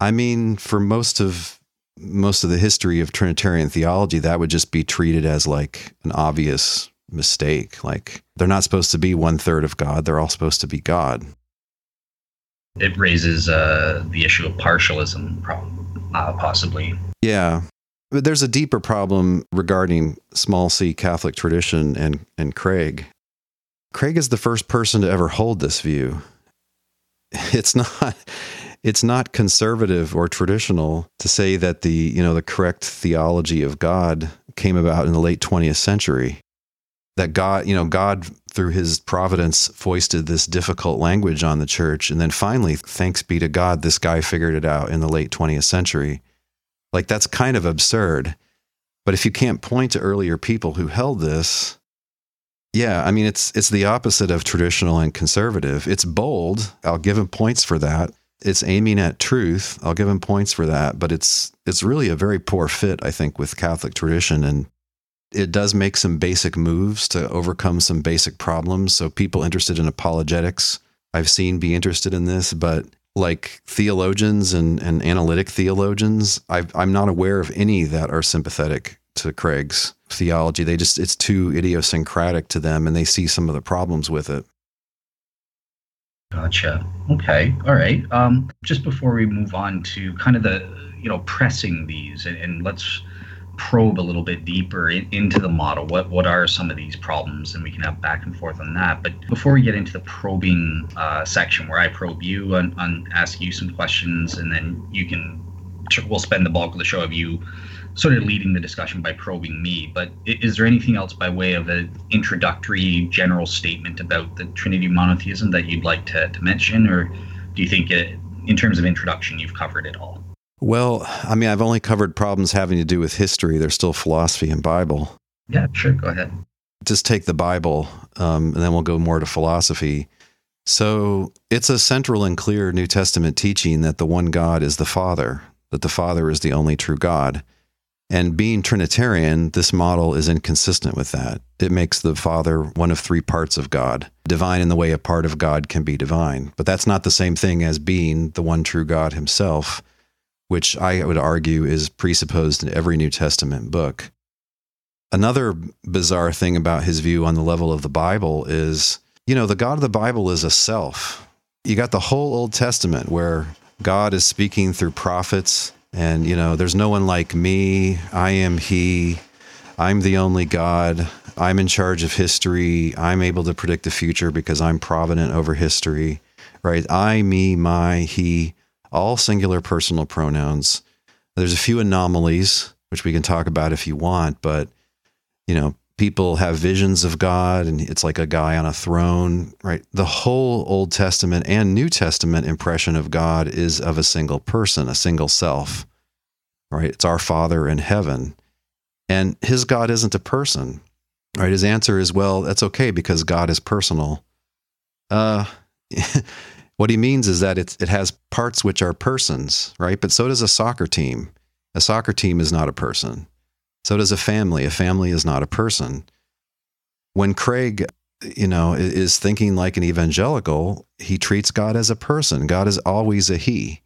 I mean, for most of most of the history of Trinitarian theology, that would just be treated as like an obvious mistake. Like they're not supposed to be one third of God; they're all supposed to be God. It raises uh, the issue of partialism, uh, possibly. Yeah, but there's a deeper problem regarding small c Catholic tradition and and Craig. Craig is the first person to ever hold this view. (laughs) It's not it's not conservative or traditional to say that the you know the correct theology of God came about in the late 20th century that God you know God through his providence foisted this difficult language on the church and then finally thanks be to God this guy figured it out in the late 20th century like that's kind of absurd but if you can't point to earlier people who held this yeah, I mean it's it's the opposite of traditional and conservative. It's bold. I'll give him points for that it's aiming at truth. I'll give him points for that, but it's it's really a very poor fit, I think, with Catholic tradition, and it does make some basic moves to overcome some basic problems. So people interested in apologetics, I've seen be interested in this, but like theologians and, and analytic theologians, i I'm not aware of any that are sympathetic to Craig's theology. They just it's too idiosyncratic to them, and they see some of the problems with it. Gotcha. Okay. All right. Um, just before we move on to kind of the, you know, pressing these and, and let's probe a little bit deeper in, into the model. What what are some of these problems, and we can have back and forth on that. But before we get into the probing uh, section, where I probe you and, and ask you some questions, and then you can, we'll spend the bulk of the show of you sort of leading the discussion by probing me. But is there anything else by way of an introductory general statement about the Trinity monotheism that you'd like to, to mention, or do you think it, in terms of introduction you've covered it all? Well, I mean, I've only covered problems having to do with history. There's still philosophy and Bible. Yeah, sure. Go ahead. Just take the Bible, um, and then we'll go more to philosophy. So it's a central and clear New Testament teaching that the one God is the Father, that the Father is the only true God. And being Trinitarian, this model is inconsistent with that. It makes the Father one of three parts of God, divine in the way a part of God can be divine. But that's not the same thing as being the one true God himself, which I would argue is presupposed in every New Testament book. Another bizarre thing about his view on the level of the Bible is, you know, the God of the Bible is a self. You got the whole Old Testament where God is speaking through prophets and, you know, there's no one like me. I am He. I'm the only God. I'm in charge of history. I'm able to predict the future because I'm provident over history, right? I, me, my, he, all singular personal pronouns. There's a few anomalies, which we can talk about if you want, but, you know, people have visions of God and it's like a guy on a throne, right? The whole Old Testament and New Testament impression of God is of a single person, a single self, right? It's our Father in heaven. And his God isn't a person, right? His answer is, well, that's okay because God is personal. Uh, (laughs) what he means is that it, it has parts which are persons, right? But so does a soccer team. A soccer team is not a person. So does a family. A family is not a person. When Craig, you know, is thinking like an evangelical, he treats God as a person. God is always a he.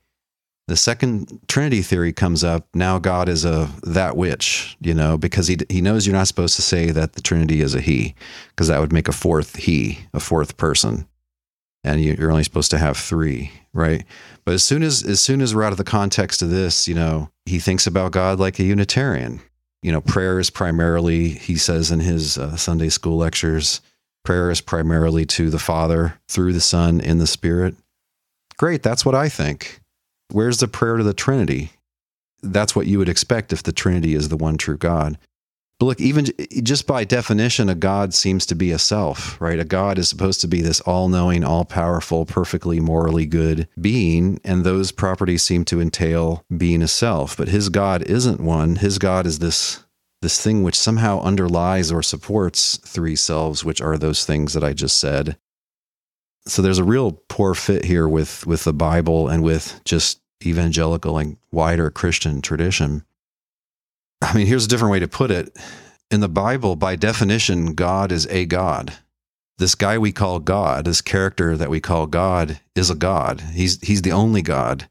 The second Trinity theory comes up. Now God is a that which, you know, because he he knows you're not supposed to say that the Trinity is a he, because that would make a fourth he, a fourth person, and you're only supposed to have three, right? But as soon as as soon as we're out of the context of this, you know, he thinks about God like a Unitarian you know, prayer is primarily, he says in his uh, Sunday school lectures, prayer is primarily to the Father through the Son in the Spirit. Great, that's what I think. Where's the prayer to the Trinity? That's what you would expect if the Trinity is the one true God. But look, even just by definition, a God seems to be a self, right? A God is supposed to be this all knowing, all powerful, perfectly morally good being. And those properties seem to entail being a self. But his God isn't one. His God is this. This thing which somehow underlies or supports three selves, which are those things that I just said. So there's a real poor fit here with with the Bible and with just evangelical and wider Christian tradition. I mean, here's a different way to put it. In the Bible, by definition, God is a God. This guy we call God, this character that we call God, is a God. He's, he's the only God.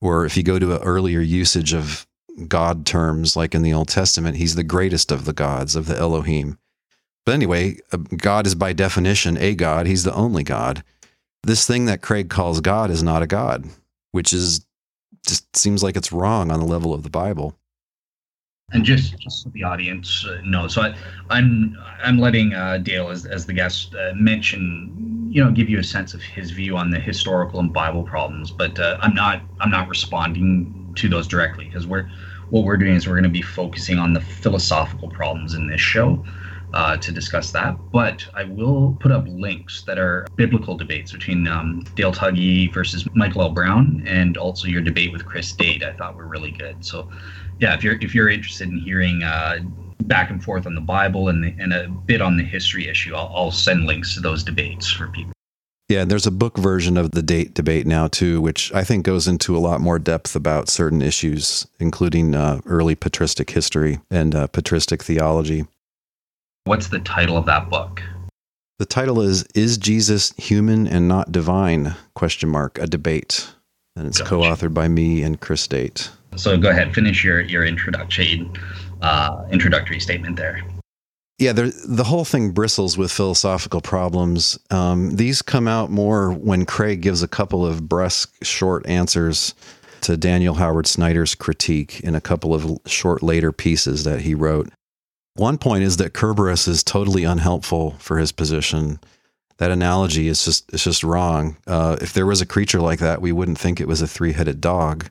Or if you go to an earlier usage of God terms, like in the Old Testament, he's the greatest of the gods, of the Elohim. But anyway, uh, God is by definition a God. He's the only God. This thing that Craig calls God is not a God, which is just seems like it's wrong on the level of the Bible. And just, just so the audience uh, knows, so I, I'm I'm letting uh, Dale as, as the guest uh, mention, you know, give you a sense of his view on the historical and Bible problems, but uh, I'm not I'm not responding to those directly because we're what we're doing is we're going to be focusing on the philosophical problems in this show. Uh, to discuss that. But I will put up links that are biblical debates between um, Dale Tuggy versus Michael L. Brown and also your debate with Chris Date. I thought were really good. So yeah, if you're if you're interested in hearing uh, back and forth on the Bible and the, and a bit on the history issue, I'll, I'll send links to those debates for people. Yeah, there's a book version of the date debate now too, which I think goes into a lot more depth about certain issues, including uh, early patristic history and uh, patristic theology. What's the title of that book? The title is "Is Jesus Human and Not Divine?" Question mark a debate, and it's gotcha. co-authored by me and Chris Date. So go ahead, finish your your introduction uh, introductory statement there. Yeah, the whole thing bristles with philosophical problems. Um, these come out more when Craig gives a couple of brusque, short answers to Daniel Howard Snyder's critique in a couple of short later pieces that he wrote. One point is that Cerberus is totally unhelpful for his position. That analogy is just it's just wrong. Uh, if there was a creature like that, we wouldn't think it was a three-headed dog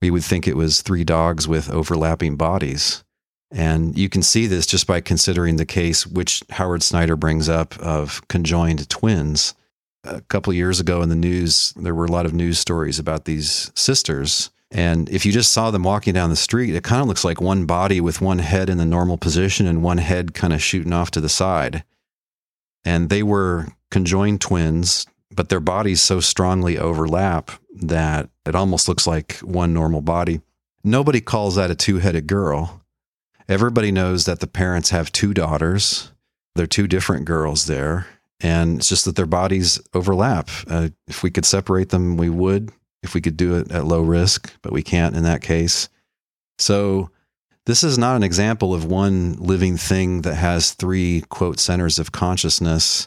we would think it was three dogs with overlapping bodies. And you can see this just by considering the case which Howard Snyder brings up of conjoined twins. A couple years ago in the news, there were a lot of news stories about these sisters. And if you just saw them walking down the street, it kind of looks like one body with one head in the normal position and one head kind of shooting off to the side. And they were conjoined twins, but their bodies so strongly overlap that it almost looks like one normal body. Nobody calls that a two headed girl. Everybody knows that the parents have two daughters. They're two different girls there. And it's just that their bodies overlap. Uh, if we could separate them, we would, if we could do it at low risk, but we can't in that case. So, this is not an example of one living thing that has three, quote, centers of consciousness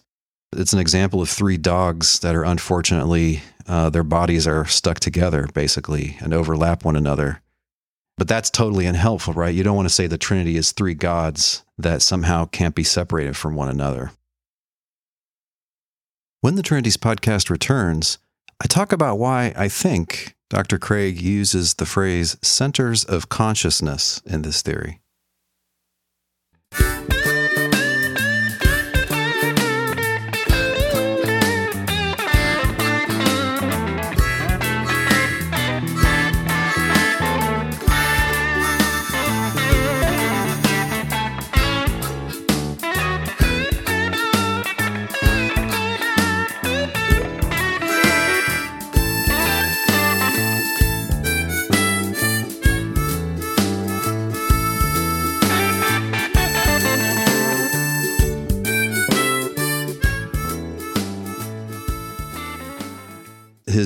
it's an example of three dogs that are unfortunately, uh, their bodies are stuck together basically and overlap one another. But that's totally unhelpful, right? You don't want to say the Trinity is three gods that somehow can't be separated from one another. When the Trinities podcast returns, I talk about why I think Dr. Craig uses the phrase centers of consciousness in this theory.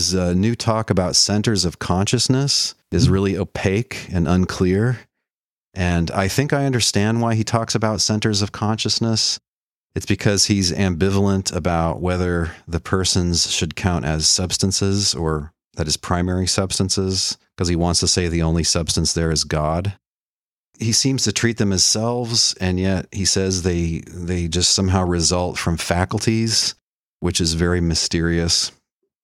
His uh, new talk about centers of consciousness is really opaque and unclear. And I think I understand why he talks about centers of consciousness. It's because he's ambivalent about whether the persons should count as substances or that is primary substances, because he wants to say the only substance there is God. He seems to treat them as selves, and yet he says they they just somehow result from faculties, which is very mysterious.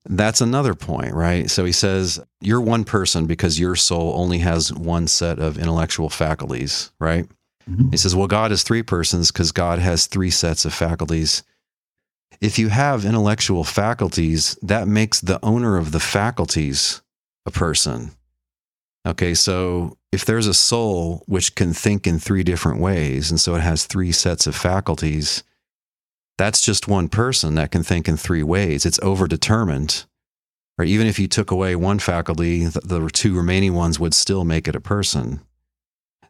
That's another point, right? So he says, You're one person because your soul only has one set of intellectual faculties, right? Mm-hmm. He says, Well, God is three persons because God has three sets of faculties. If you have intellectual faculties, that makes the owner of the faculties a person. Okay, so if there's a soul which can think in three different ways, and so it has three sets of faculties, that's just one person that can think in three ways. It's overdetermined. Or even if you took away one faculty, the, the two remaining ones would still make it a person.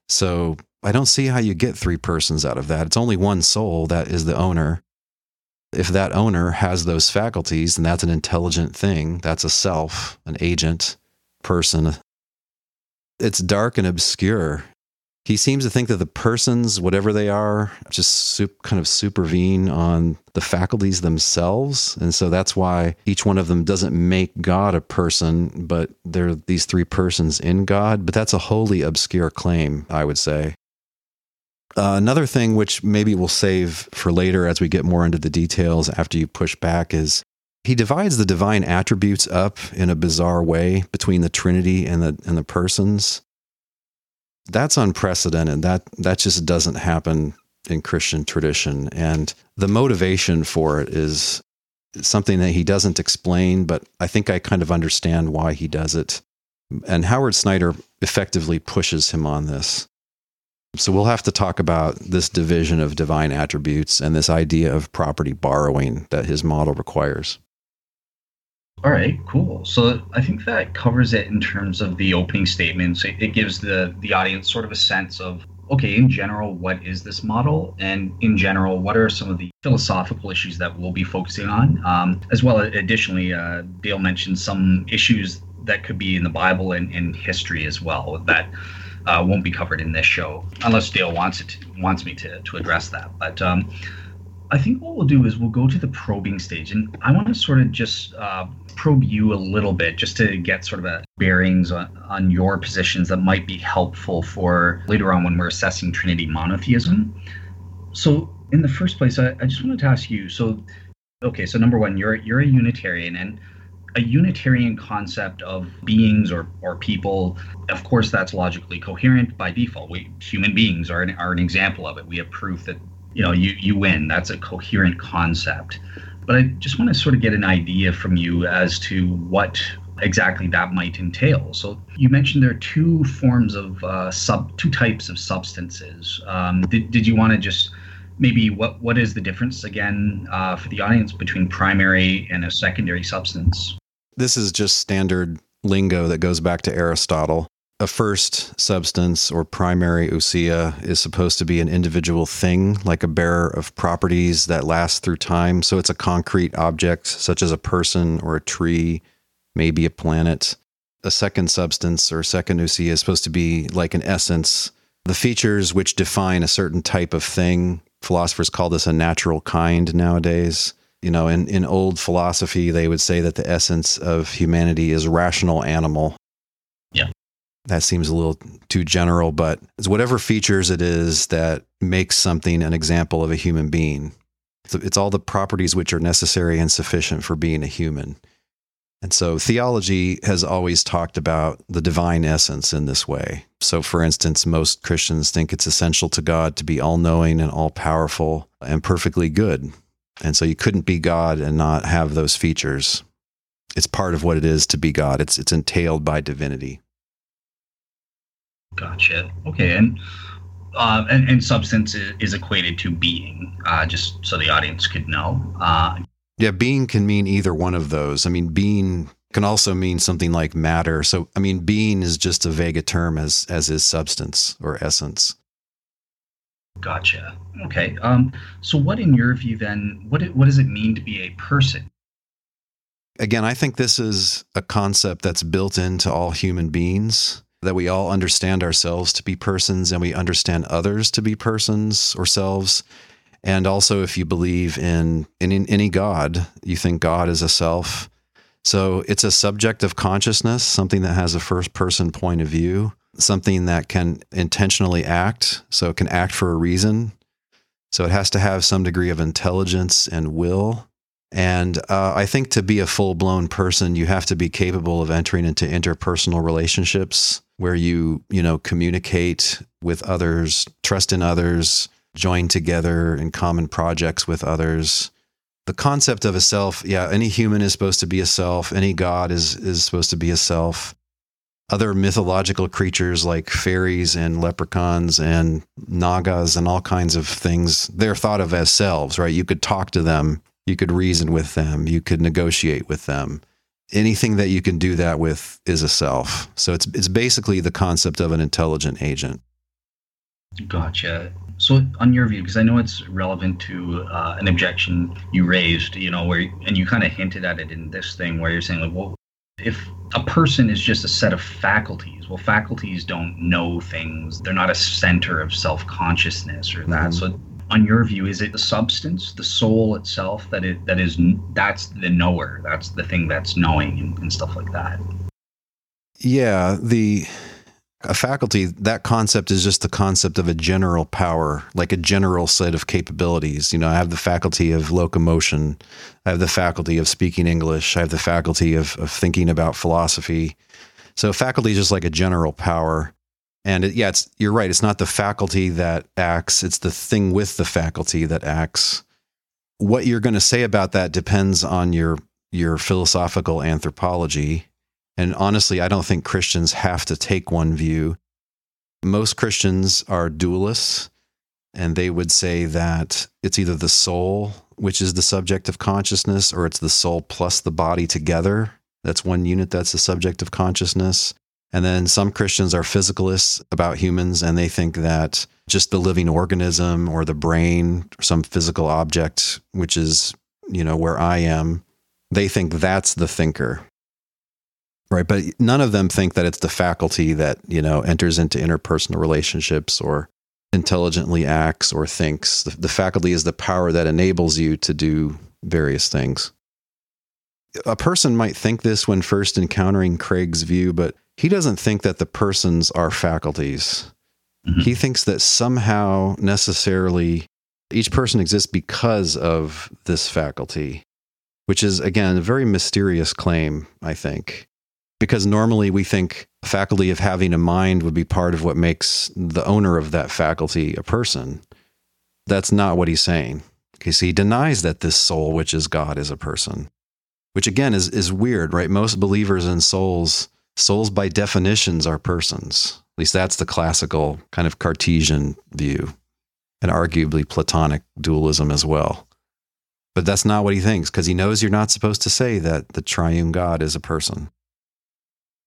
So I don't see how you get three persons out of that. It's only one soul that is the owner. If that owner has those faculties, then that's an intelligent thing. That's a self, an agent, person. It's dark and obscure he seems to think that the persons, whatever they are, just kind of supervene on the faculties themselves. And so that's why each one of them doesn't make God a person, but they're these three persons in God. But that's a wholly obscure claim, I would say. Uh, another thing, which maybe we'll save for later as we get more into the details after you push back, is he divides the divine attributes up in a bizarre way between the Trinity and the and the persons that's unprecedented. That that just doesn't happen in Christian tradition. And the motivation for it is something that he doesn't explain, but I think I kind of understand why he does it. And Howard Snyder effectively pushes him on this. So we'll have to talk about this division of divine attributes and this idea of property borrowing that his model requires. All right, cool. So I think that covers it in terms of the opening statements. It, it gives the the audience sort of a sense of okay, in general, what is this model, and in general, what are some of the philosophical issues that we'll be focusing on, um, as well. Additionally, uh, Dale mentioned some issues that could be in the Bible and in history as well that uh, won't be covered in this show, unless Dale wants it to, wants me to to address that. But um, I think what we'll do is we'll go to the probing stage, and I want to sort of just uh, probe you a little bit just to get sort of a bearings on, on your positions that might be helpful for later on when we're assessing Trinity monotheism. So, in the first place, I, I just wanted to ask you. So, okay, so number one, you're you're a Unitarian, and a Unitarian concept of beings or, or people, of course, that's logically coherent by default. We human beings are an, are an example of it. We have proof that you know you you win. That's a coherent concept. But i just want to sort of get an idea from you as to what exactly that might entail. So you mentioned there are two forms of uh, sub two types of substances. Um, did, did you want to just maybe what what is the difference again uh, for the audience between primary and a secondary substance? This is just standard lingo that goes back to aristotle a first substance or primary ousia is supposed to be an individual thing, like a bearer of properties that last through time. So it's a concrete object, such as a person or a tree, maybe a planet. A second substance or second ousia is supposed to be like an essence. The features which define a certain type of thing, philosophers call this a natural kind nowadays. You know, in, in old philosophy, they would say that the essence of humanity is rational animal that seems a little too general, but it's whatever features it is that makes something an example of a human being. It's all the properties which are necessary and sufficient for being a human. And so theology has always talked about the divine essence in this way. So, for instance, most Christians think it's essential to God to be all knowing and all powerful and perfectly good. And so you couldn't be God and not have those features. It's part of what it is to be God, it's, it's entailed by divinity. Gotcha. Okay, and uh, and, and substance is, is equated to being, uh, just so the audience could know. Uh, yeah, being can mean either one of those. I mean, being can also mean something like matter. So, I mean, being is just a vague term as as is substance or essence. Gotcha. Okay. Um, so, what, in your view, then, what it, what does it mean to be a person? again, I think this is a concept that's built into all human beings that we all understand ourselves to be persons and we understand others to be persons or selves. And also, if you believe in, in, in any God, you think God is a self. So it's a subject of consciousness, something that has a first person point of view, something that can intentionally act. So it can act for a reason. So it has to have some degree of intelligence and will. And uh, I think to be a full blown person, you have to be capable of entering into interpersonal relationships where you, you know, communicate with others, trust in others, join together in common projects with others. The concept of a self, yeah, any human is supposed to be a self, any god is is supposed to be a self. Other mythological creatures like fairies and leprechauns and nagas and all kinds of things, they're thought of as selves, right? You could talk to them you could reason with them, you could negotiate with them. Anything that you can do that with is a self. So it's it's basically the concept of an intelligent agent. Gotcha. So, on your view, because I know it's relevant to uh, an objection you raised, you know, where and you kind of hinted at it in this thing, where you're saying like, well, if a person is just a set of faculties, well, faculties don't know things; they're not a center of self consciousness or that. Mm-hmm. So, on your view is it the substance the soul itself that it that is that's the knower that's the thing that's knowing and, and stuff like that? Yeah the a faculty that concept is just the concept of a general power like a general set of capabilities. You know i have the faculty of locomotion i have the faculty of speaking english i have the faculty of, of thinking about philosophy. So faculty is just like a general power and it, yeah, it's you're right. It's not the faculty that acts; it's the thing with the faculty that acts. What you're going to say about that depends on your your philosophical anthropology. And honestly, I don't think Christians have to take one view. Most Christians are dualists, and they would say that it's either the soul, which is the subject of consciousness, or it's the soul plus the body together. That's one unit that's the subject of consciousness. And then some Christians are physicalists about humans and they think that just the living organism or the brain, or some physical object, which is, you know, where I am, they think that's the thinker. Right. But none of them think that it's the faculty that, you know, enters into interpersonal relationships or intelligently acts or thinks. The, the faculty is the power that enables you to do various things. A person might think this when first encountering Craig's view, but he doesn't think that the persons are faculties. Mm-hmm. He thinks that somehow necessarily each person exists because of this faculty, which is, again, a very mysterious claim, I think. Because normally we think faculty of having a mind would be part of what makes the owner of that faculty a person. That's not what he's saying. Because he denies that this soul, which is God, is a person, which again is, is weird, right? Most believers in souls souls by definitions are persons. At least that's the classical kind of Cartesian view, and arguably Platonic dualism as well. But that's not what he thinks because he knows you're not supposed to say that the triune God is a person.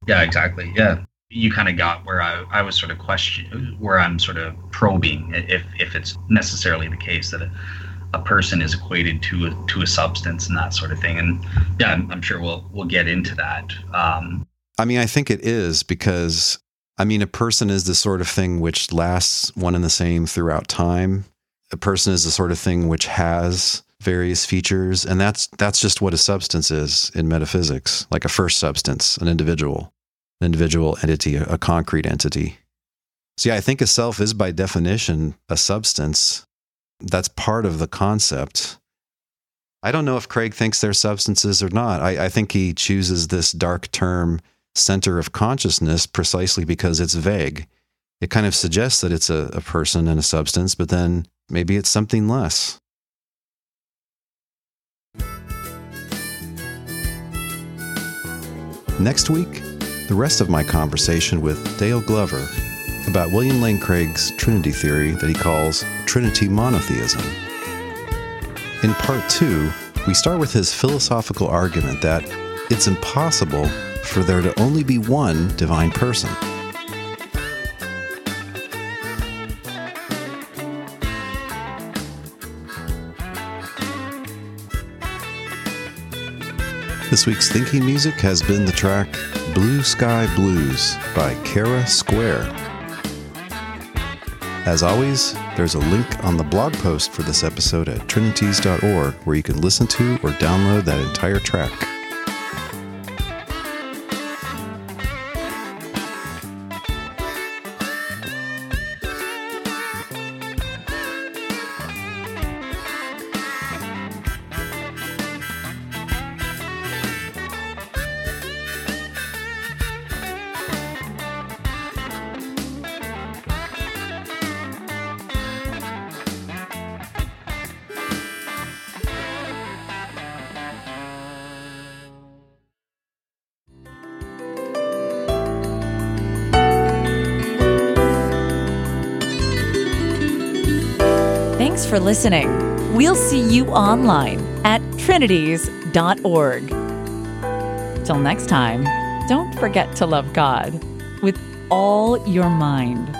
Yeah, exactly. Yeah. You kind of got where I, I was sort of question where I'm sort of probing if, if it's necessarily the case that a, a person is equated to a, to a substance and that sort of thing. And yeah, I'm, I'm sure we'll we'll get into that. Um, I mean, I think it is because, I mean, a person is the sort of thing which lasts one and the same throughout time. A person is the sort of thing which has various features, and that's that's just what a substance is in metaphysics, like a first substance, an individual, an individual entity, a, concrete entity. So yeah, I think a self is by definition a substance. That's part of the concept. I don't know if Craig thinks they're substances or not. I, I think he chooses this dark term center of consciousness precisely because it's vague. It kind of suggests that it's a, a person and a substance, but then maybe it's something less. Next week, the rest of my conversation with Dale Glover about William Lane Craig's Trinity theory that he calls Trinity monotheism. In part two, we start with his philosophical argument that it's impossible for there to only be one divine person. This week's thinking music has been the track Blue Sky Blues by Kara Square. As always, there's a link on the blog post for this episode at trinities.org where you can listen to or download that entire track. Online at trinities.org. Till next time, don't forget to love God with all your mind